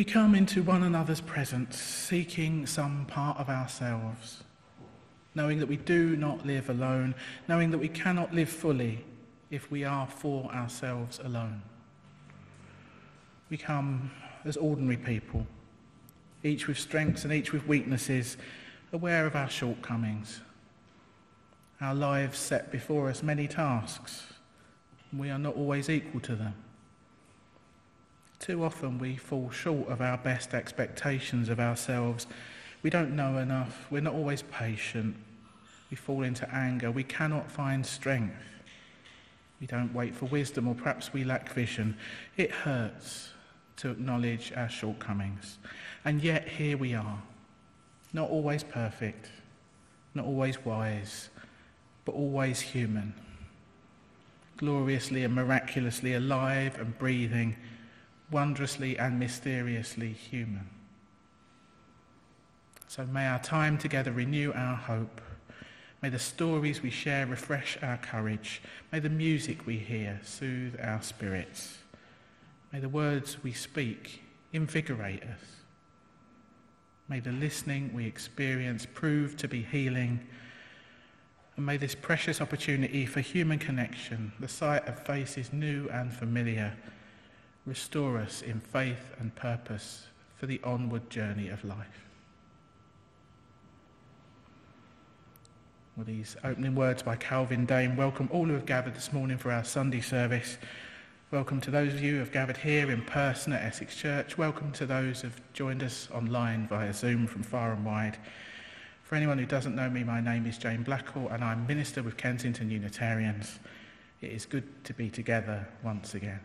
We come into one another's presence seeking some part of ourselves, knowing that we do not live alone, knowing that we cannot live fully if we are for ourselves alone. We come as ordinary people, each with strengths and each with weaknesses, aware of our shortcomings. Our lives set before us many tasks, and we are not always equal to them. Too often we fall short of our best expectations of ourselves. We don't know enough. We're not always patient. We fall into anger. We cannot find strength. We don't wait for wisdom, or perhaps we lack vision. It hurts to acknowledge our shortcomings. And yet here we are, not always perfect, not always wise, but always human, gloriously and miraculously alive and breathing wondrously and mysteriously human. So may our time together renew our hope. May the stories we share refresh our courage. May the music we hear soothe our spirits. May the words we speak invigorate us. May the listening we experience prove to be healing. And may this precious opportunity for human connection, the sight of faces new and familiar, Restore us in faith and purpose for the onward journey of life. Well, these opening words by Calvin Dame welcome all who have gathered this morning for our Sunday service. Welcome to those of you who have gathered here in person at Essex Church. Welcome to those who have joined us online via Zoom from far and wide. For anyone who doesn't know me, my name is Jane Blackall and I'm minister with Kensington Unitarians. It is good to be together once again.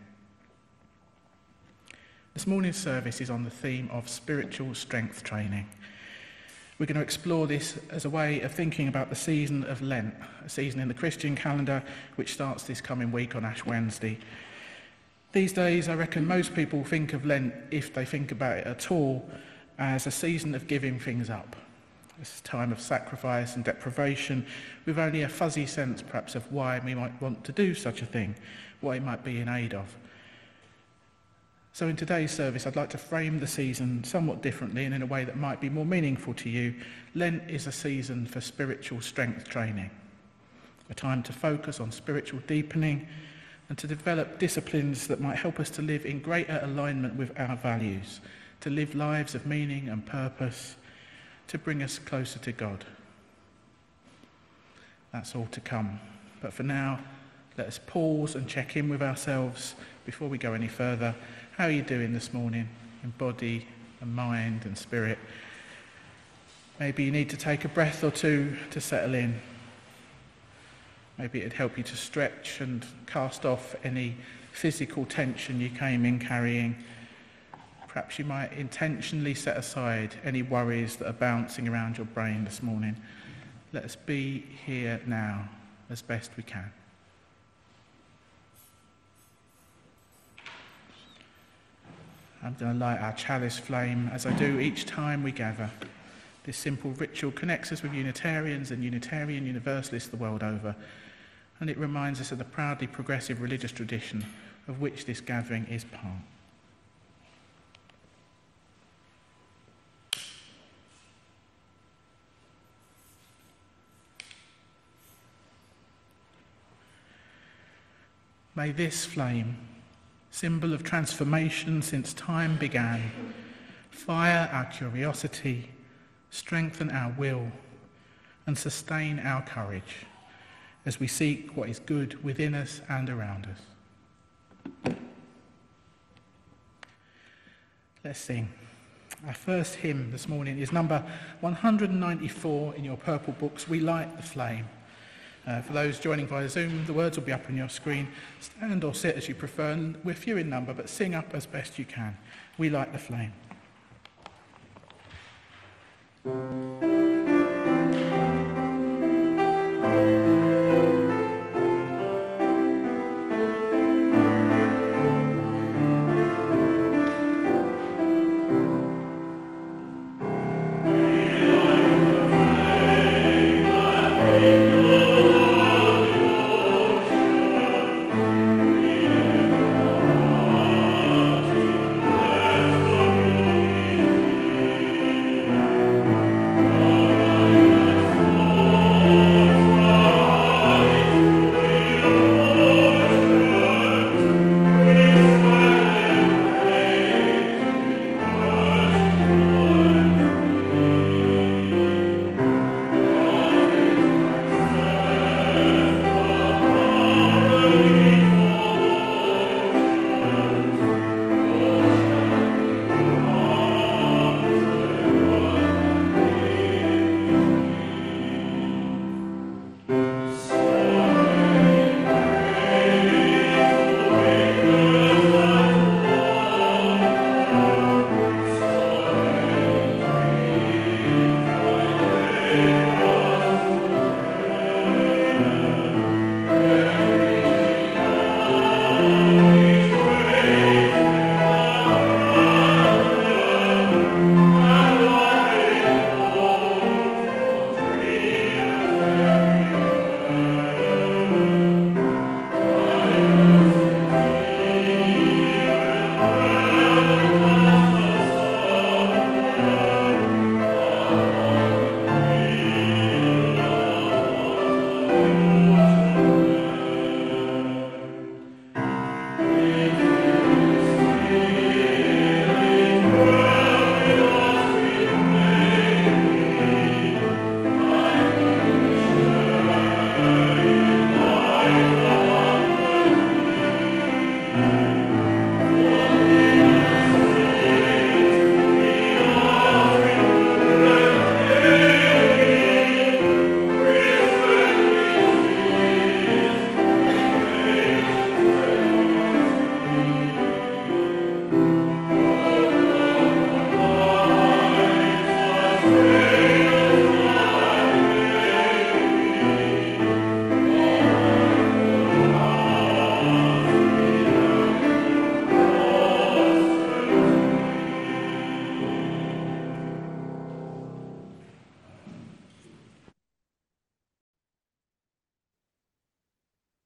This morning's service is on the theme of spiritual strength training. We're going to explore this as a way of thinking about the season of Lent, a season in the Christian calendar which starts this coming week on Ash Wednesday. These days, I reckon most people think of Lent, if they think about it at all, as a season of giving things up. It's a time of sacrifice and deprivation with only a fuzzy sense, perhaps, of why we might want to do such a thing, what it might be in aid of. So, in today's service, I'd like to frame the season somewhat differently and in a way that might be more meaningful to you. Lent is a season for spiritual strength training, a time to focus on spiritual deepening and to develop disciplines that might help us to live in greater alignment with our values, to live lives of meaning and purpose, to bring us closer to God. That's all to come. But for now, let us pause and check in with ourselves before we go any further how are you doing this morning in body and mind and spirit? Maybe you need to take a breath or two to settle in. Maybe it'd help you to stretch and cast off any physical tension you came in carrying. Perhaps you might intentionally set aside any worries that are bouncing around your brain this morning. Let us be here now as best we can. I'm going to light our chalice flame as I do each time we gather. This simple ritual connects us with Unitarians and Unitarian Universalists the world over, and it reminds us of the proudly progressive religious tradition of which this gathering is part. May this flame symbol of transformation since time began. Fire our curiosity, strengthen our will, and sustain our courage as we seek what is good within us and around us. Let's sing. Our first hymn this morning is number 194 in your purple books, We Light the Flame. Uh, for those joining via Zoom, the words will be up on your screen. Stand or sit as you prefer, and we're few in number, but sing up as best you can. We light the flame.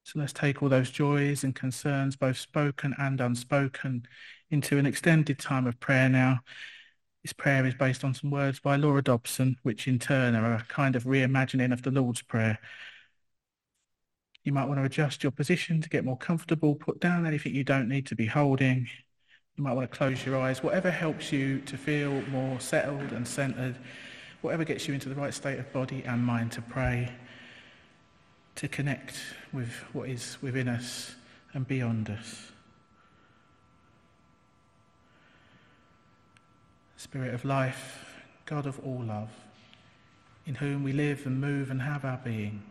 So let's take all those joys and concerns, both spoken and unspoken, into an extended time of prayer now. This prayer is based on some words by Laura Dobson, which in turn are a kind of reimagining of the Lord's Prayer. You might want to adjust your position to get more comfortable, put down anything you don't need to be holding. You might want to close your eyes, whatever helps you to feel more settled and centered, whatever gets you into the right state of body and mind to pray, to connect with what is within us and beyond us. Spirit of life, God of all love, in whom we live and move and have our being.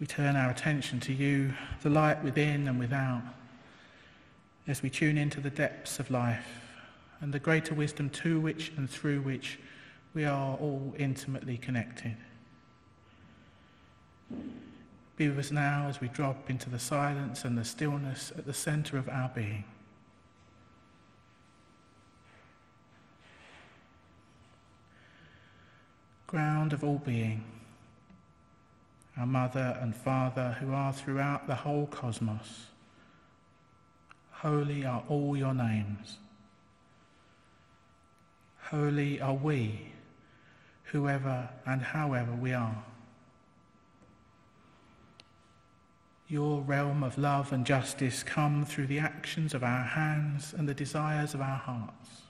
We turn our attention to you, the light within and without, as we tune into the depths of life and the greater wisdom to which and through which we are all intimately connected. Be with us now as we drop into the silence and the stillness at the centre of our being. ground of all being, our Mother and Father who are throughout the whole cosmos. Holy are all your names. Holy are we, whoever and however we are. Your realm of love and justice come through the actions of our hands and the desires of our hearts.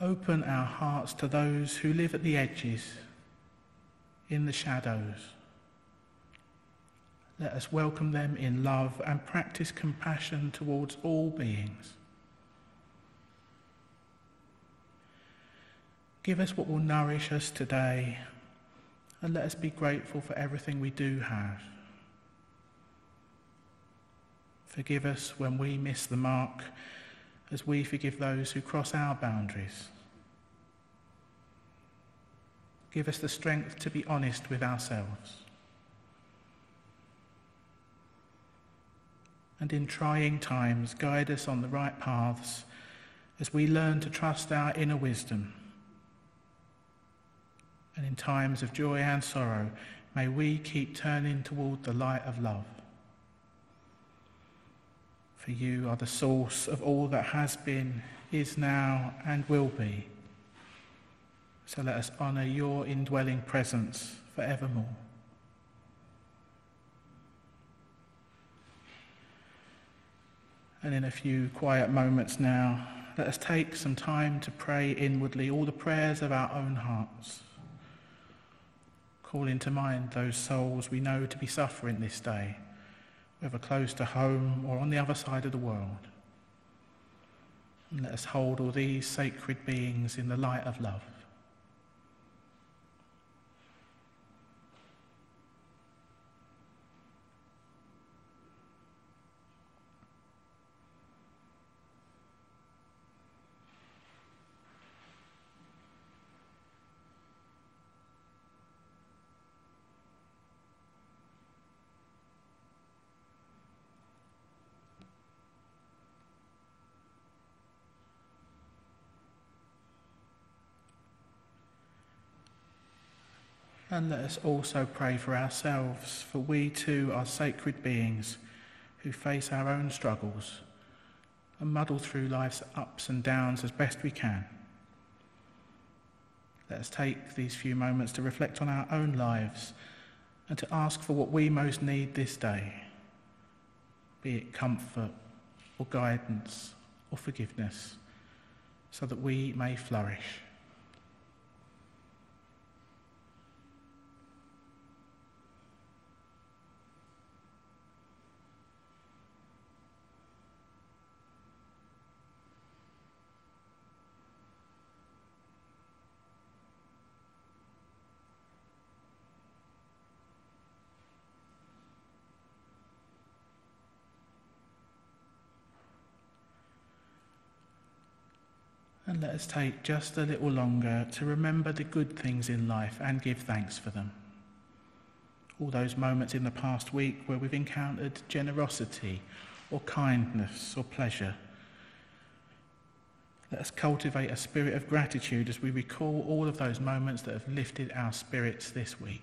Open our hearts to those who live at the edges, in the shadows. Let us welcome them in love and practice compassion towards all beings. Give us what will nourish us today, and let us be grateful for everything we do have. Forgive us when we miss the mark as we forgive those who cross our boundaries. Give us the strength to be honest with ourselves. And in trying times, guide us on the right paths as we learn to trust our inner wisdom. And in times of joy and sorrow, may we keep turning toward the light of love for you are the source of all that has been, is now, and will be. So let us honour your indwelling presence forevermore. And in a few quiet moments now, let us take some time to pray inwardly all the prayers of our own hearts. Call into mind those souls we know to be suffering this day whether close to home or on the other side of the world. And let us hold all these sacred beings in the light of love. And let us also pray for ourselves, for we too are sacred beings who face our own struggles and muddle through life's ups and downs as best we can. Let us take these few moments to reflect on our own lives and to ask for what we most need this day, be it comfort or guidance or forgiveness, so that we may flourish. And let us take just a little longer to remember the good things in life and give thanks for them. All those moments in the past week where we've encountered generosity or kindness or pleasure. Let us cultivate a spirit of gratitude as we recall all of those moments that have lifted our spirits this week.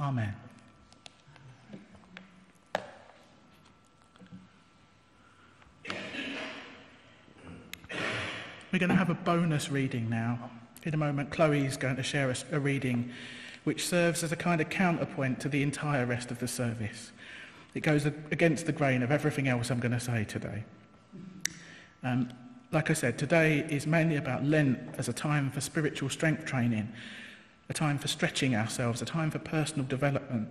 Amen. We're going to have a bonus reading now. In a moment, Chloe is going to share a, a reading which serves as a kind of counterpoint to the entire rest of the service. It goes against the grain of everything else I'm going to say today. Um, like I said, today is mainly about Lent as a time for spiritual strength training a time for stretching ourselves, a time for personal development.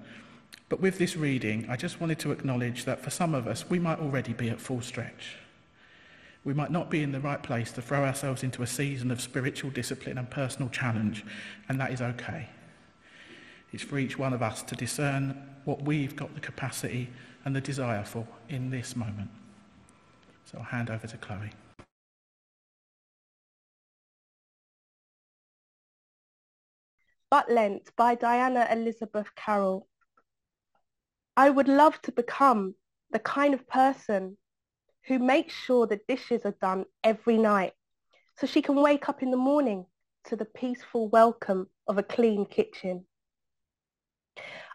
But with this reading, I just wanted to acknowledge that for some of us, we might already be at full stretch. We might not be in the right place to throw ourselves into a season of spiritual discipline and personal challenge, and that is okay. It's for each one of us to discern what we've got the capacity and the desire for in this moment. So I'll hand over to Chloe. But Lent by Diana Elizabeth Carroll. I would love to become the kind of person who makes sure the dishes are done every night so she can wake up in the morning to the peaceful welcome of a clean kitchen.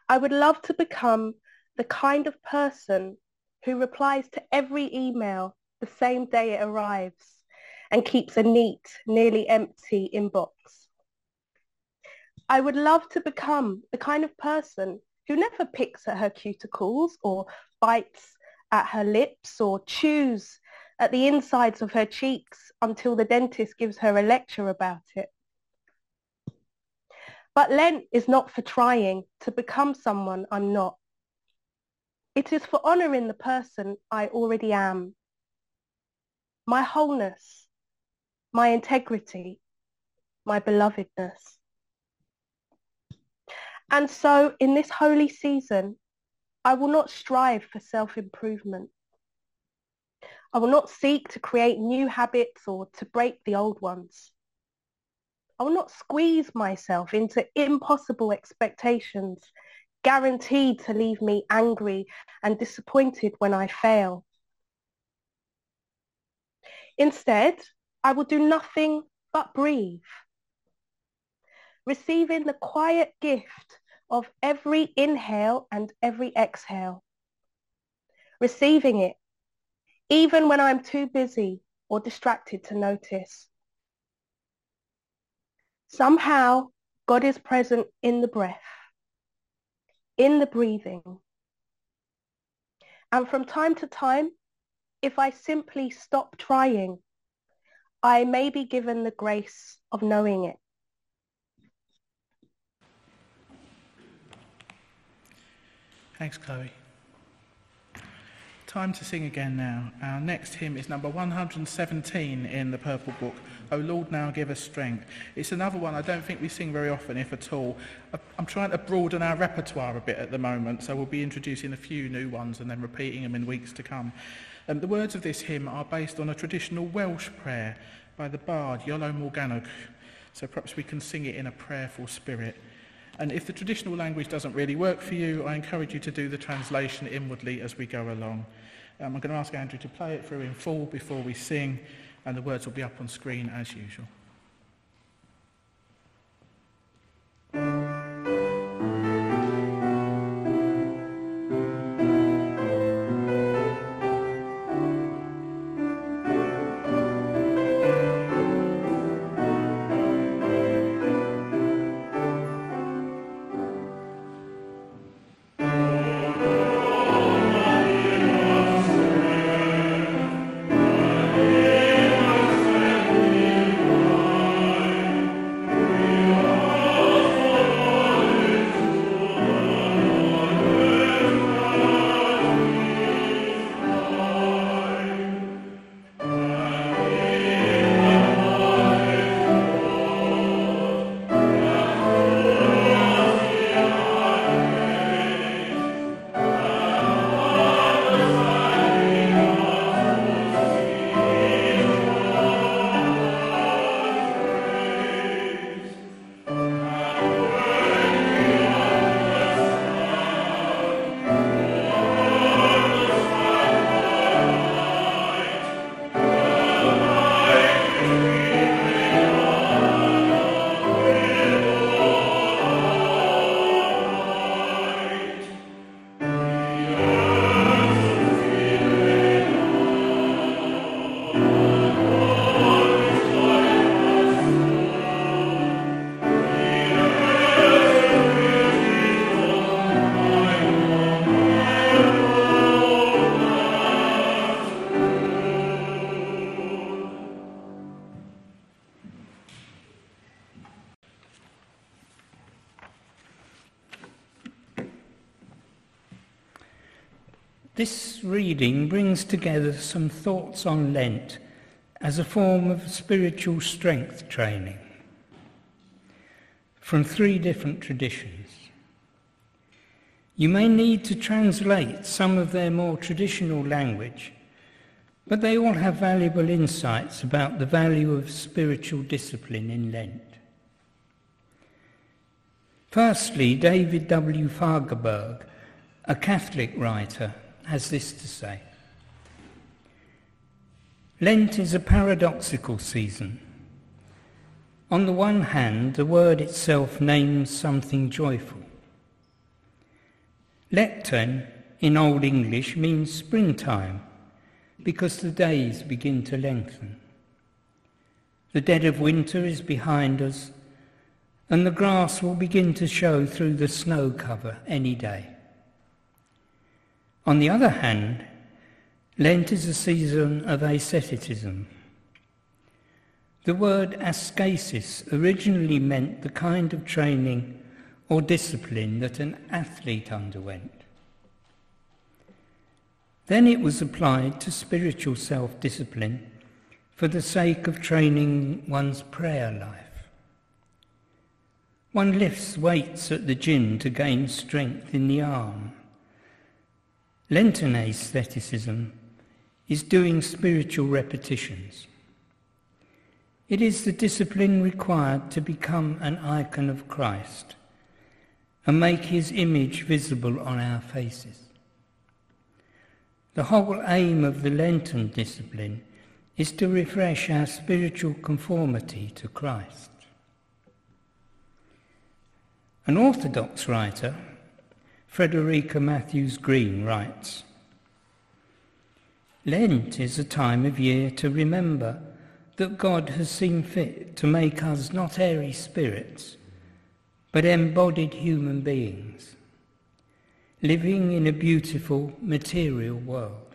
I would love to become the kind of person who replies to every email the same day it arrives and keeps a neat, nearly empty inbox. I would love to become the kind of person who never picks at her cuticles or bites at her lips or chews at the insides of her cheeks until the dentist gives her a lecture about it. But Lent is not for trying to become someone I'm not. It is for honouring the person I already am. My wholeness, my integrity, my belovedness. And so in this holy season, I will not strive for self-improvement. I will not seek to create new habits or to break the old ones. I will not squeeze myself into impossible expectations guaranteed to leave me angry and disappointed when I fail. Instead, I will do nothing but breathe receiving the quiet gift of every inhale and every exhale. Receiving it, even when I'm too busy or distracted to notice. Somehow, God is present in the breath, in the breathing. And from time to time, if I simply stop trying, I may be given the grace of knowing it. Thanks, Chloe. Time to sing again now. Our next hymn is number 117 in the Purple Book. O Lord, now give us strength. It's another one I don't think we sing very often, if at all. I'm trying to broaden our repertoire a bit at the moment, so we'll be introducing a few new ones and then repeating them in weeks to come. Um, the words of this hymn are based on a traditional Welsh prayer by the bard Iolo Morgannwg, so perhaps we can sing it in a prayerful spirit. And if the traditional language doesn't really work for you, I encourage you to do the translation inwardly as we go along. Um, I'm going to ask Andrew to play it through in full before we sing, and the words will be up on screen as usual. This reading brings together some thoughts on Lent as a form of spiritual strength training from three different traditions. You may need to translate some of their more traditional language, but they all have valuable insights about the value of spiritual discipline in Lent. Firstly, David W. Fagerberg, a Catholic writer, has this to say. Lent is a paradoxical season. On the one hand, the word itself names something joyful. Lencten in Old English means springtime because the days begin to lengthen. The dead of winter is behind us and the grass will begin to show through the snow cover any day. On the other hand, Lent is a season of asceticism. The word ascesis originally meant the kind of training or discipline that an athlete underwent. Then it was applied to spiritual self discipline for the sake of training one's prayer life. One lifts weights at the gym to gain strength in the arm. Lenten asceticism is doing spiritual repetitions. It is the discipline required to become an icon of Christ and make his image visible on our faces. The whole aim of the Lenten discipline is to refresh our spiritual conformity to Christ. An Orthodox writer, Frederica Mathewes-Green, writes Lent is a time of year to remember that God has seen fit to make us not airy spirits, but embodied human beings, living in a beautiful material world.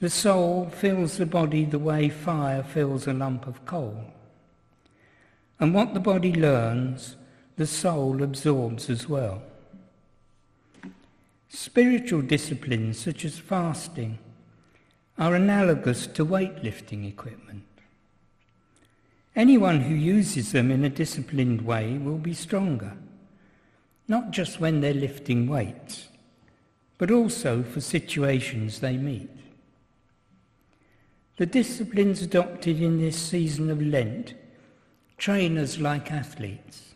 The soul fills the body the way fire fills a lump of coal. And what the body learns, the soul absorbs as well. Spiritual disciplines such as fasting are analogous to weightlifting equipment. Anyone who uses them in a disciplined way will be stronger, not just when they're lifting weights, but also for situations they meet. The disciplines adopted in this season of Lent train us like athletes,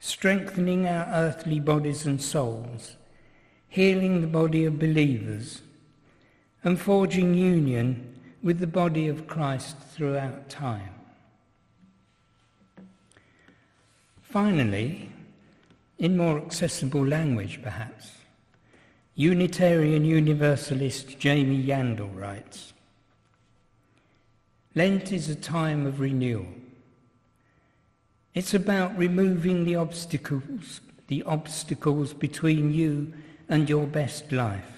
strengthening our earthly bodies and souls healing the body of believers, and forging union with the body of Christ throughout time. Finally, in more accessible language perhaps, Unitarian Universalist Jamie Yandle writes, Lent is a time of renewal. It's about removing the obstacles, the obstacles between you and your best life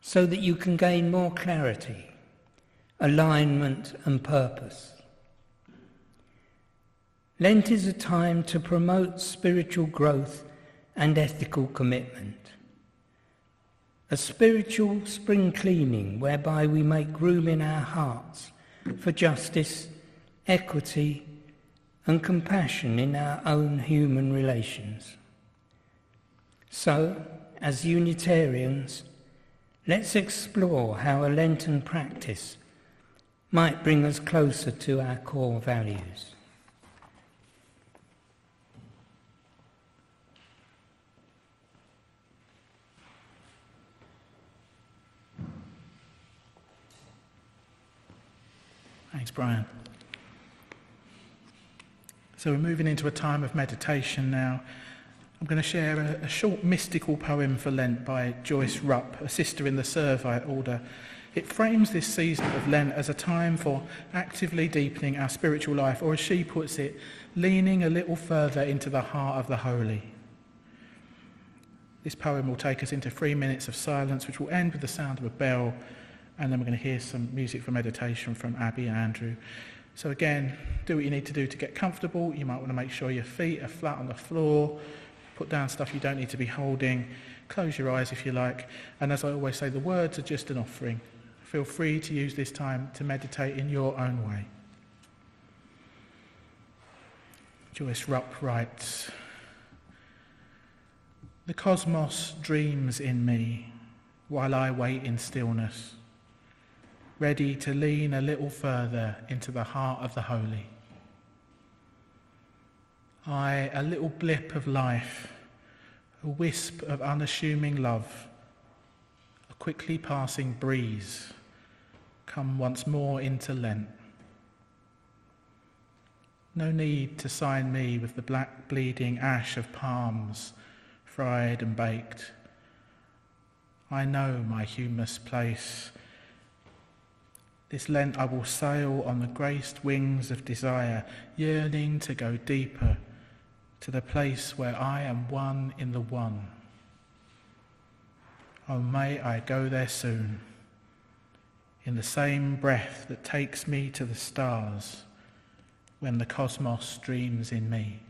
so that you can gain more clarity, alignment, and purpose. Lent is a time to promote spiritual growth and ethical commitment. A spiritual spring cleaning whereby we make room in our hearts for justice, equity, and compassion in our own human relations. So, as Unitarians, let's explore how a Lenten practice might bring us closer to our core values. Thanks, Brian. So we're moving into a time of meditation now. I'm going to share a, a, short mystical poem for Lent by Joyce Rupp, a sister in the Servite order. It frames this season of Lent as a time for actively deepening our spiritual life, or as she puts it, leaning a little further into the heart of the holy. This poem will take us into three minutes of silence, which will end with the sound of a bell, and then we're going to hear some music for meditation from Abby and Andrew. So again, do what you need to do to get comfortable. You might want to make sure your feet are flat on the floor Put down stuff you don't need to be holding. Close your eyes if you like. And as I always say, the words are just an offering. Feel free to use this time to meditate in your own way. Joyce Rupp writes, The cosmos dreams in me while I wait in stillness, ready to lean a little further into the heart of the holy. I, a little blip of life, a wisp of unassuming love, a quickly passing breeze, come once more into Lent. No need to sign me with the black bleeding ash of palms, fried and baked. I know my humus place. This Lent I will sail on the graced wings of desire, yearning to go deeper to the place where I am one in the one. Oh, may I go there soon, in the same breath that takes me to the stars when the cosmos dreams in me.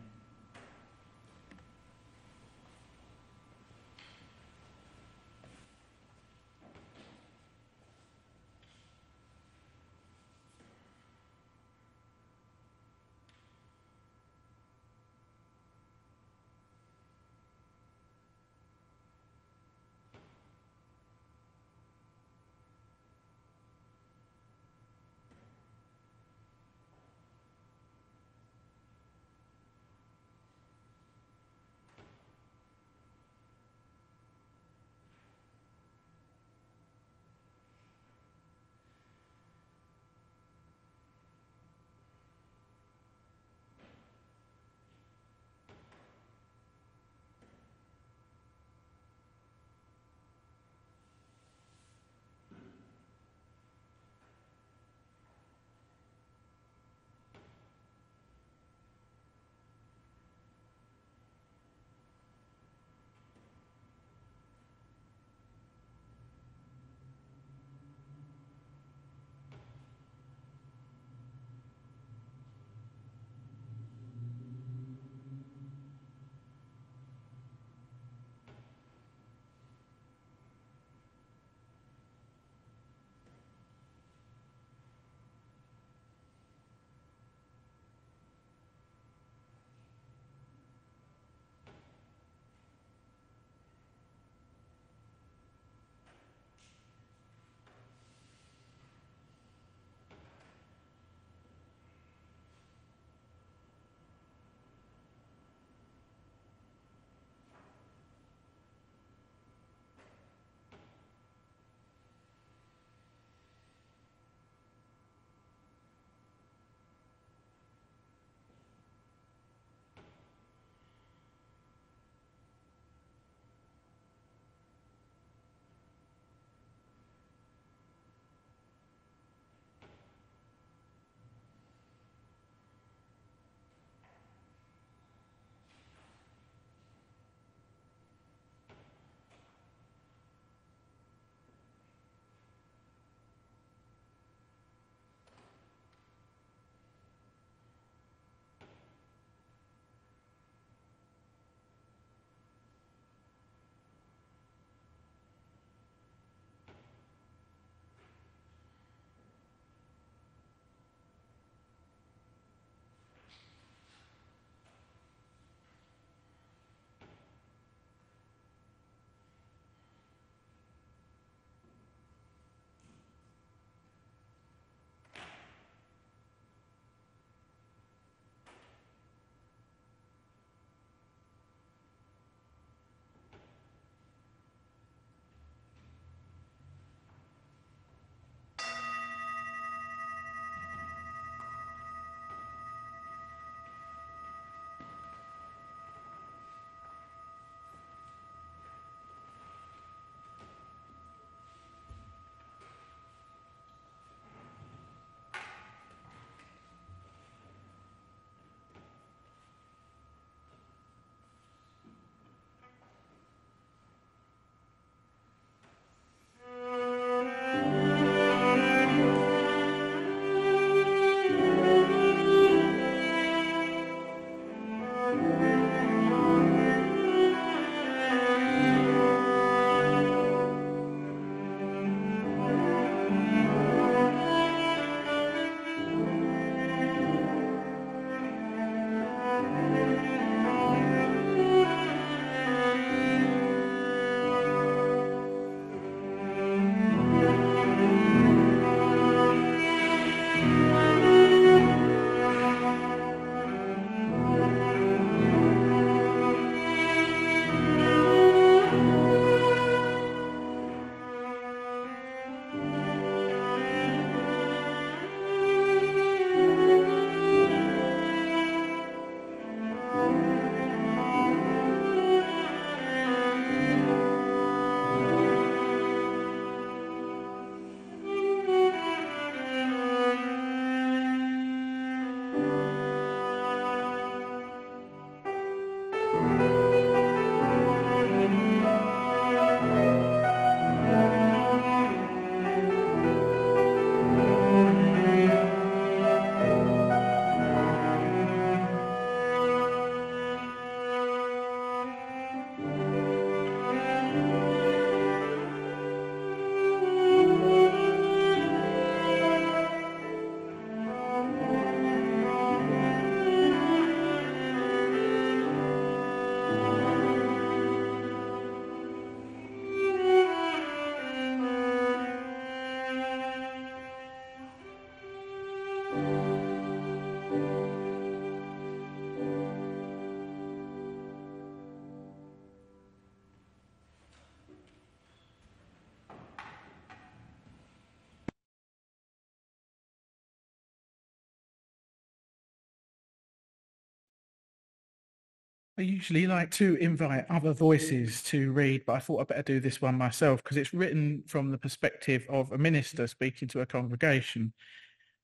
I usually like to invite other voices to read, but I thought I'd better do this one myself because it's written from the perspective of a minister speaking to a congregation.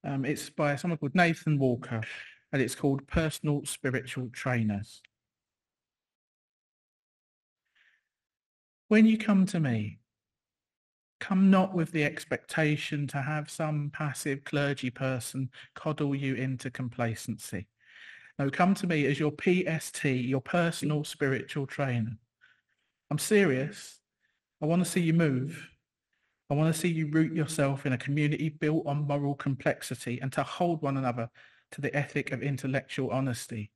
Um, it's by someone called Nathan Walker and it's called Personal Spiritual Trainers. When you come to me, come not with the expectation to have some passive clergy person coddle you into complacency. No, come to me as your PST, your personal spiritual trainer. I'm serious. I want to see you move. I want to see you root yourself in a community built on moral complexity and to hold one another to the ethic of intellectual honesty.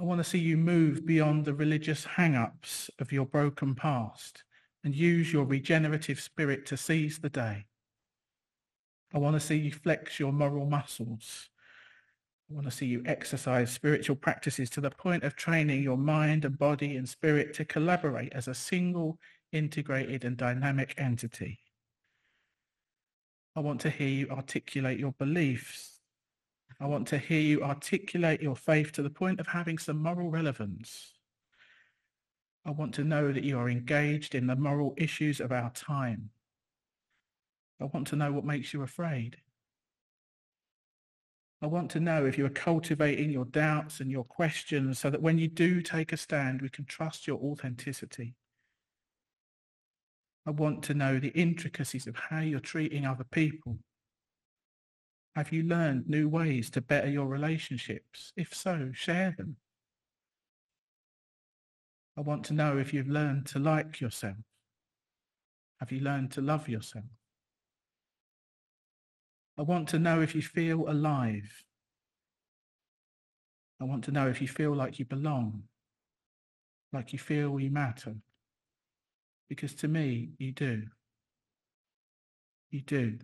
I want to see you move beyond the religious hang-ups of your broken past and use your regenerative spirit to seize the day. I want to see you flex your moral muscles. I want to see you exercise spiritual practices to the point of training your mind and body and spirit to collaborate as a single, integrated and dynamic entity. I want to hear you articulate your beliefs I want to hear you articulate your faith to the point of having some moral relevance. I want to know that you are engaged in the moral issues of our time. I want to know what makes you afraid. I want to know if you are cultivating your doubts and your questions so that when you do take a stand, we can trust your authenticity. I want to know the intricacies of how you're treating other people. Have you learned new ways to better your relationships? If so, share them. I want to know if you've learned to like yourself. Have you learned to love yourself? I want to know if you feel alive. I want to know if you feel like you belong, like you feel you matter. Because to me, you do. You do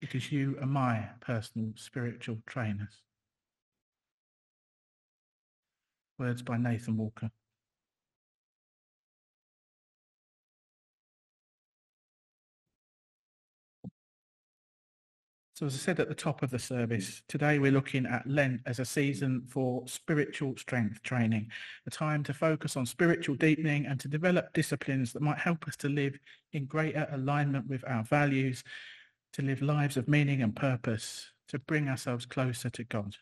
because you are my personal spiritual trainers. Words by Nathan Walker. So as I said at the top of the service, today we're looking at Lent as a season for spiritual strength training, a time to focus on spiritual deepening and to develop disciplines that might help us to live in greater alignment with our values to live lives of meaning and purpose, to bring ourselves closer to God.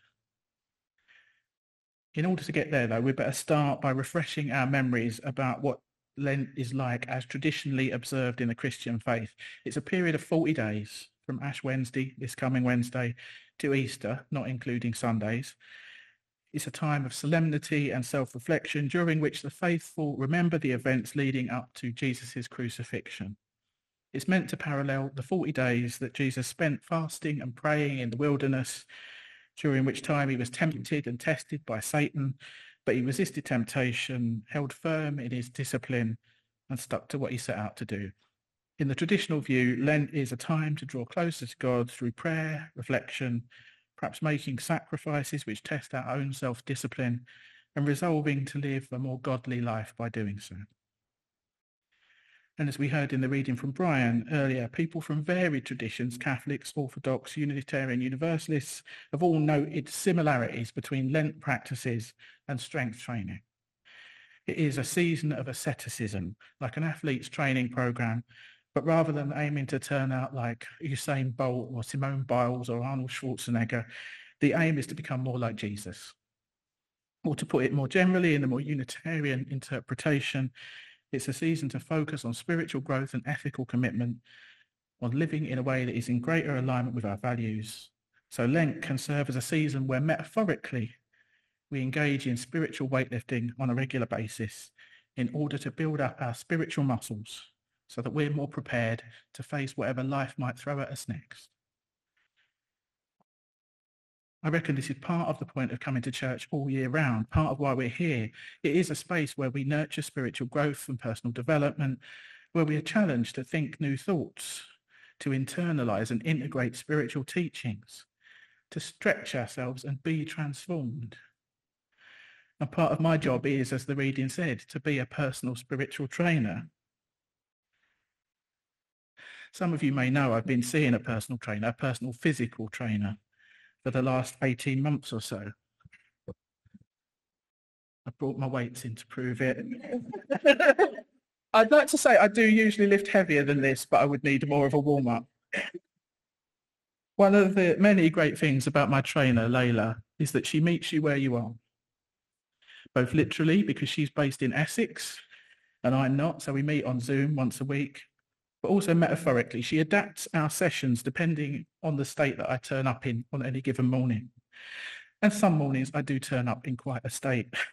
In order to get there, though, we better start by refreshing our memories about what Lent is like as traditionally observed in the Christian faith. It's a period of 40 days from Ash Wednesday, this coming Wednesday, to Easter, not including Sundays. It's a time of solemnity and self-reflection during which the faithful remember the events leading up to Jesus' crucifixion. It's meant to parallel the 40 days that Jesus spent fasting and praying in the wilderness, during which time he was tempted and tested by Satan, but he resisted temptation, held firm in his discipline, and stuck to what he set out to do. In the traditional view, Lent is a time to draw closer to God through prayer, reflection, perhaps making sacrifices which test our own self-discipline, and resolving to live a more godly life by doing so. And as we heard in the reading from Brian earlier, people from varied traditions, Catholics, Orthodox, Unitarian, Universalists, have all noted similarities between Lent practices and strength training. It is a season of asceticism, like an athlete's training program, but rather than aiming to turn out like Usain Bolt or Simone Biles or Arnold Schwarzenegger, the aim is to become more like Jesus. Or to put it more generally in the more Unitarian interpretation, it's a season to focus on spiritual growth and ethical commitment, on living in a way that is in greater alignment with our values. So Lent can serve as a season where metaphorically we engage in spiritual weightlifting on a regular basis in order to build up our spiritual muscles so that we're more prepared to face whatever life might throw at us next. I reckon this is part of the point of coming to church all year round, part of why we're here. It is a space where we nurture spiritual growth and personal development, where we are challenged to think new thoughts, to internalize and integrate spiritual teachings, to stretch ourselves and be transformed. And part of my job is, as the reading said, to be a personal spiritual trainer. Some of you may know I've been seeing a personal trainer, a personal physical trainer for the last 18 months or so. I brought my weights in to prove it. I'd like to say I do usually lift heavier than this, but I would need more of a warm-up. One of the many great things about my trainer, Layla, is that she meets you where you are. Both literally, because she's based in Essex and I'm not, so we meet on Zoom once a week, but also metaphorically, she adapts our sessions depending on the state that I turn up in on any given morning. And some mornings I do turn up in quite a state.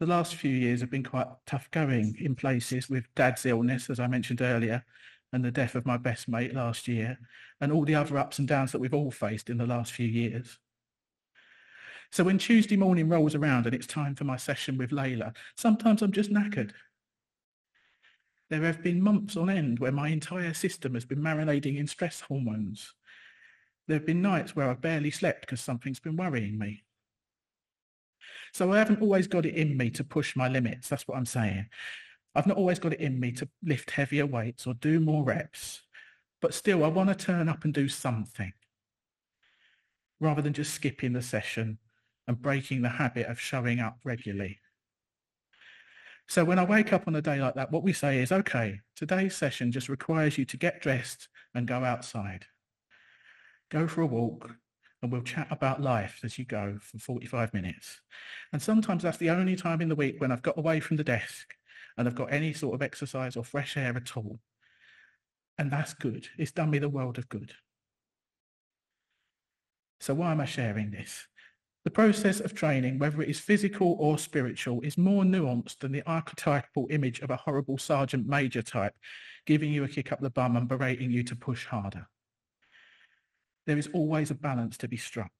The last few years have been quite tough going in places with dad's illness, as I mentioned earlier, and the death of my best mate last year, and all the other ups and downs that we've all faced in the last few years. So when Tuesday morning rolls around and it's time for my session with Layla, sometimes I'm just knackered. There have been months on end where my entire system has been marinating in stress hormones. There have been nights where I've barely slept because something's been worrying me. So I haven't always got it in me to push my limits. That's what I'm saying. I've not always got it in me to lift heavier weights or do more reps, but still I want to turn up and do something rather than just skipping the session and breaking the habit of showing up regularly. So when I wake up on a day like that, what we say is, okay, today's session just requires you to get dressed and go outside. Go for a walk, and we'll chat about life as you go for 45 minutes. And sometimes that's the only time in the week when I've got away from the desk and I've got any sort of exercise or fresh air at all. And that's good. It's done me the world of good. So why am I sharing this? The process of training, whether it is physical or spiritual, is more nuanced than the archetypal image of a horrible sergeant major type, giving you a kick up the bum and berating you to push harder there is always a balance to be struck.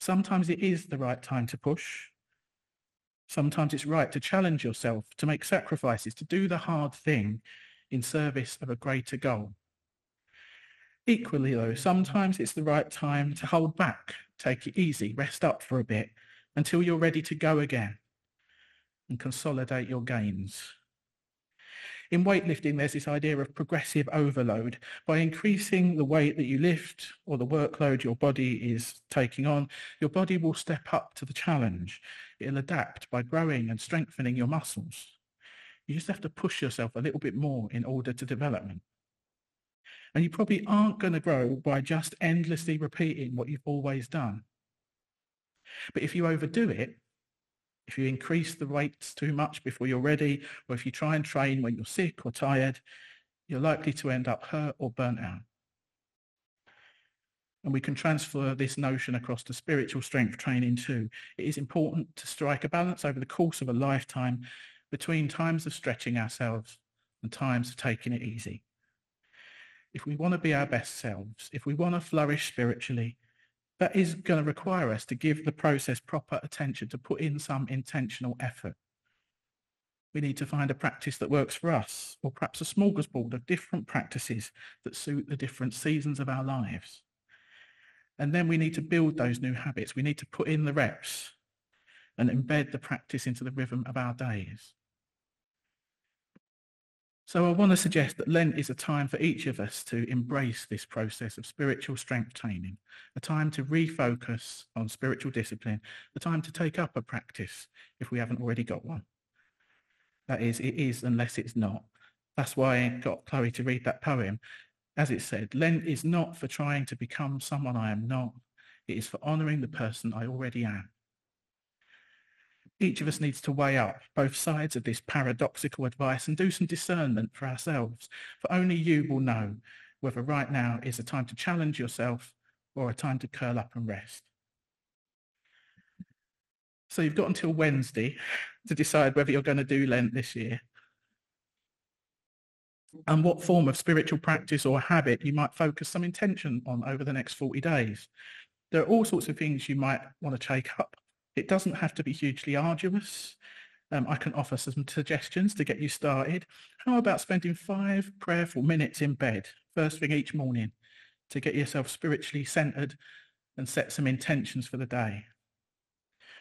Sometimes it is the right time to push. Sometimes it's right to challenge yourself, to make sacrifices, to do the hard thing in service of a greater goal. Equally though, sometimes it's the right time to hold back, take it easy, rest up for a bit until you're ready to go again and consolidate your gains. In weightlifting, there's this idea of progressive overload. By increasing the weight that you lift or the workload your body is taking on, your body will step up to the challenge. It'll adapt by growing and strengthening your muscles. You just have to push yourself a little bit more in order to development. And you probably aren't going to grow by just endlessly repeating what you've always done. But if you overdo it, if you increase the weights too much before you're ready, or if you try and train when you're sick or tired, you're likely to end up hurt or burnt out. And we can transfer this notion across to spiritual strength training too. It is important to strike a balance over the course of a lifetime between times of stretching ourselves and times of taking it easy. If we want to be our best selves, if we want to flourish spiritually, that is going to require us to give the process proper attention, to put in some intentional effort. We need to find a practice that works for us, or perhaps a smorgasbord of different practices that suit the different seasons of our lives. And then we need to build those new habits. We need to put in the reps and embed the practice into the rhythm of our days. So I want to suggest that Lent is a time for each of us to embrace this process of spiritual strength training, a time to refocus on spiritual discipline, a time to take up a practice if we haven't already got one. That is, it is unless it's not. That's why I got Chloe to read that poem. As it said, Lent is not for trying to become someone I am not. It is for honouring the person I already am. Each of us needs to weigh up both sides of this paradoxical advice and do some discernment for ourselves, for only you will know whether right now is a time to challenge yourself or a time to curl up and rest. So you've got until Wednesday to decide whether you're going to do Lent this year and what form of spiritual practice or habit you might focus some intention on over the next 40 days. There are all sorts of things you might want to take up. It doesn't have to be hugely arduous. Um, I can offer some suggestions to get you started. How about spending five prayerful minutes in bed, first thing each morning, to get yourself spiritually centered and set some intentions for the day?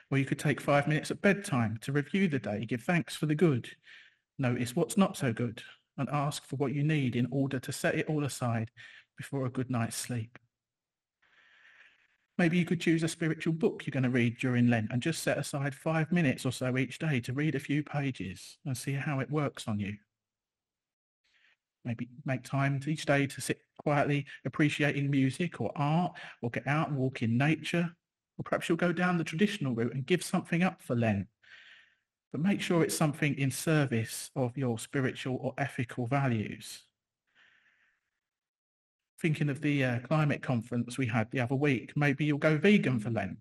Or you could take five minutes at bedtime to review the day, give thanks for the good, notice what's not so good, and ask for what you need in order to set it all aside before a good night's sleep. Maybe you could choose a spiritual book you're going to read during Lent and just set aside five minutes or so each day to read a few pages and see how it works on you. Maybe make time each day to sit quietly appreciating music or art or get out and walk in nature. Or perhaps you'll go down the traditional route and give something up for Lent. But make sure it's something in service of your spiritual or ethical values thinking of the uh, climate conference we had the other week, maybe you'll go vegan for Lent.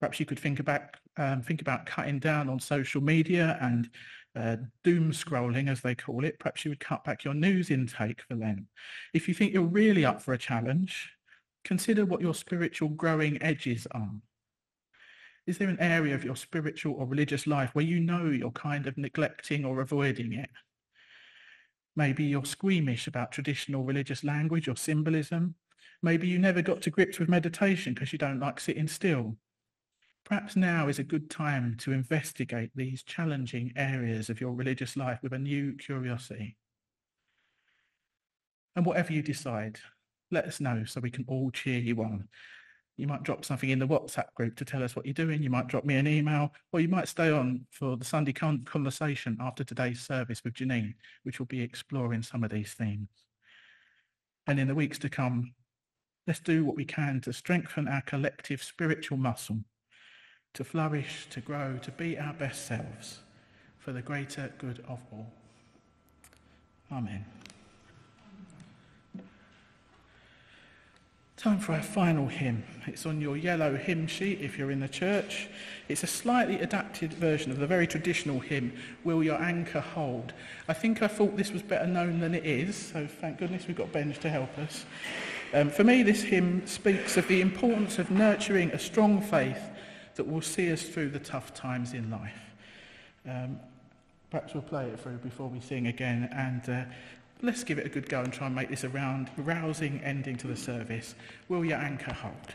Perhaps you could think about um, think about cutting down on social media and uh, doom scrolling, as they call it. Perhaps you would cut back your news intake for Lent. If you think you're really up for a challenge, consider what your spiritual growing edges are. Is there an area of your spiritual or religious life where you know you're kind of neglecting or avoiding it? Maybe you're squeamish about traditional religious language or symbolism. Maybe you never got to grips with meditation because you don't like sitting still. Perhaps now is a good time to investigate these challenging areas of your religious life with a new curiosity. And whatever you decide, let us know so we can all cheer you on you might drop something in the WhatsApp group to tell us what you're doing. You might drop me an email, or you might stay on for the Sunday con- conversation after today's service with Janine, which will be exploring some of these themes. And in the weeks to come, let's do what we can to strengthen our collective spiritual muscle, to flourish, to grow, to be our best selves for the greater good of all. Amen. Time for our final hymn. It's on your yellow hymn sheet if you're in the church. It's a slightly adapted version of the very traditional hymn, Will Your Anchor Hold? I think I thought this was better known than it is, so thank goodness we've got Benj to help us. Um, for me, this hymn speaks of the importance of nurturing a strong faith that will see us through the tough times in life. Um, perhaps we'll play it through before we sing again and uh, Let's give it a good go and try and make this a round, rousing ending to the service. Will your anchor hold?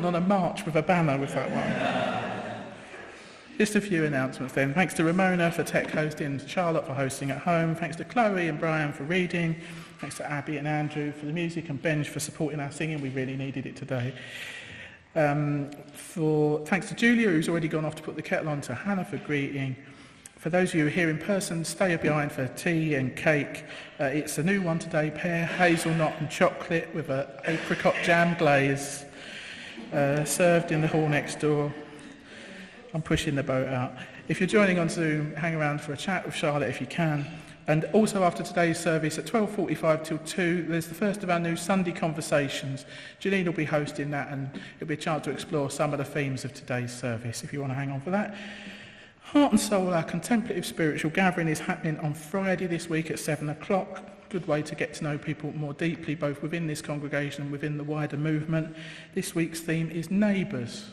Gone on a march with a banner with that one. Just a few announcements then. Thanks to Ramona for tech hosting, Charlotte for hosting at home. Thanks to Chloe and Brian for reading. Thanks to Abby and Andrew for the music and Benj for supporting our singing. We really needed it today. Um, for, thanks to Julia, who's already gone off to put the kettle on, to Hannah for greeting. For those of you who are here in person, stay behind for tea and cake. Uh, it's a new one today, pear, hazelnut and chocolate with an apricot jam glaze, uh, served in the hall next door. I'm pushing the boat out. If you're joining on Zoom, hang around for a chat with Charlotte if you can. And also after today's service at 12.45 till 2, there's the first of our new Sunday conversations. Janine will be hosting that and it'll be a chance to explore some of the themes of today's service if you want to hang on for that. Heart and Soul, our contemplative spiritual gathering is happening on Friday this week at 7 o'clock. Good way to get to know people more deeply, both within this congregation and within the wider movement. This week's theme is neighbours.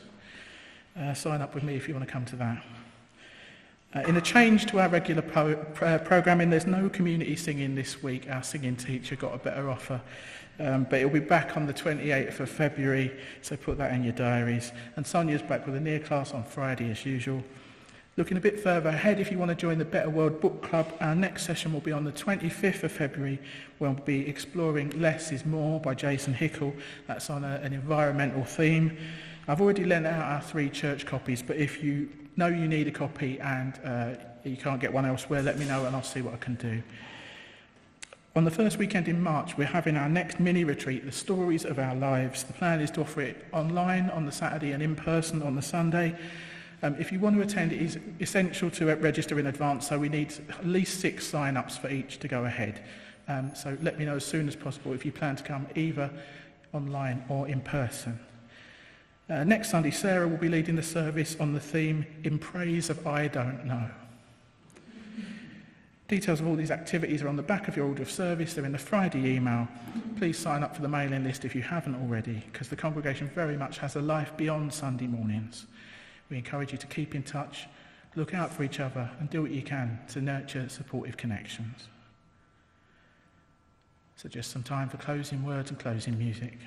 Uh, sign up with me if you want to come to that. Uh, in a change to our regular po- pro- programming, there's no community singing this week. Our singing teacher got a better offer. Um, but it'll be back on the 28th of February, so put that in your diaries. And Sonia's back with a near class on Friday as usual. Looking a bit further ahead, if you want to join the Better World Book Club, our next session will be on the 25th of February. We'll be exploring Less is More by Jason Hickel. That's on a, an environmental theme. I've already lent out our three church copies, but if you know you need a copy and uh, you can't get one elsewhere, let me know and I'll see what I can do. On the first weekend in March, we're having our next mini retreat, The Stories of Our Lives. The plan is to offer it online on the Saturday and in person on the Sunday. Um, if you want to attend, it is essential to register in advance, so we need at least six sign-ups for each to go ahead. Um, so let me know as soon as possible if you plan to come either online or in person. Uh, next Sunday, Sarah will be leading the service on the theme In Praise of I Don't Know. Details of all these activities are on the back of your order of service. They're in the Friday email. Please sign up for the mailing list if you haven't already, because the congregation very much has a life beyond Sunday mornings. We encourage you to keep in touch, look out for each other, and do what you can to nurture supportive connections. So, just some time for closing words and closing music.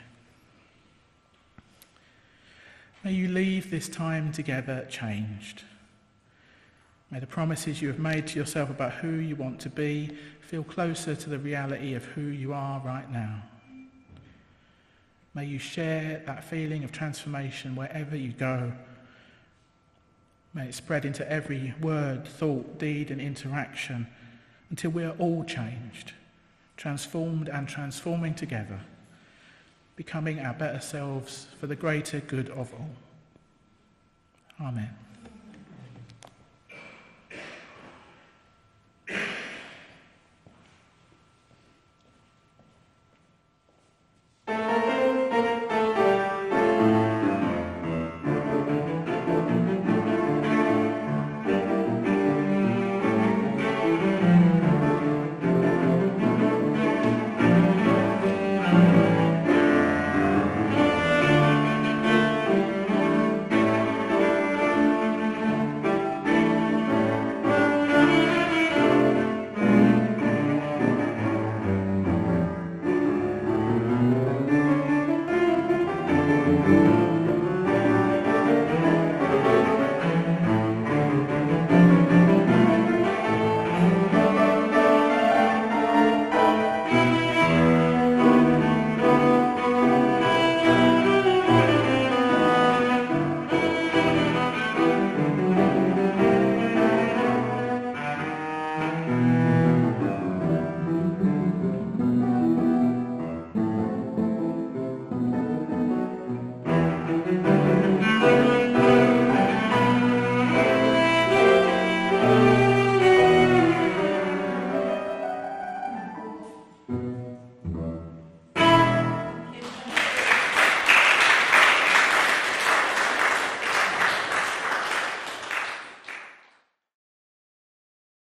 May you leave this time together changed. May the promises you have made to yourself about who you want to be feel closer to the reality of who you are right now. May you share that feeling of transformation wherever you go. May it spread into every word, thought, deed, and interaction until we are all changed, transformed and transforming together becoming our better selves for the greater good of all. Amen.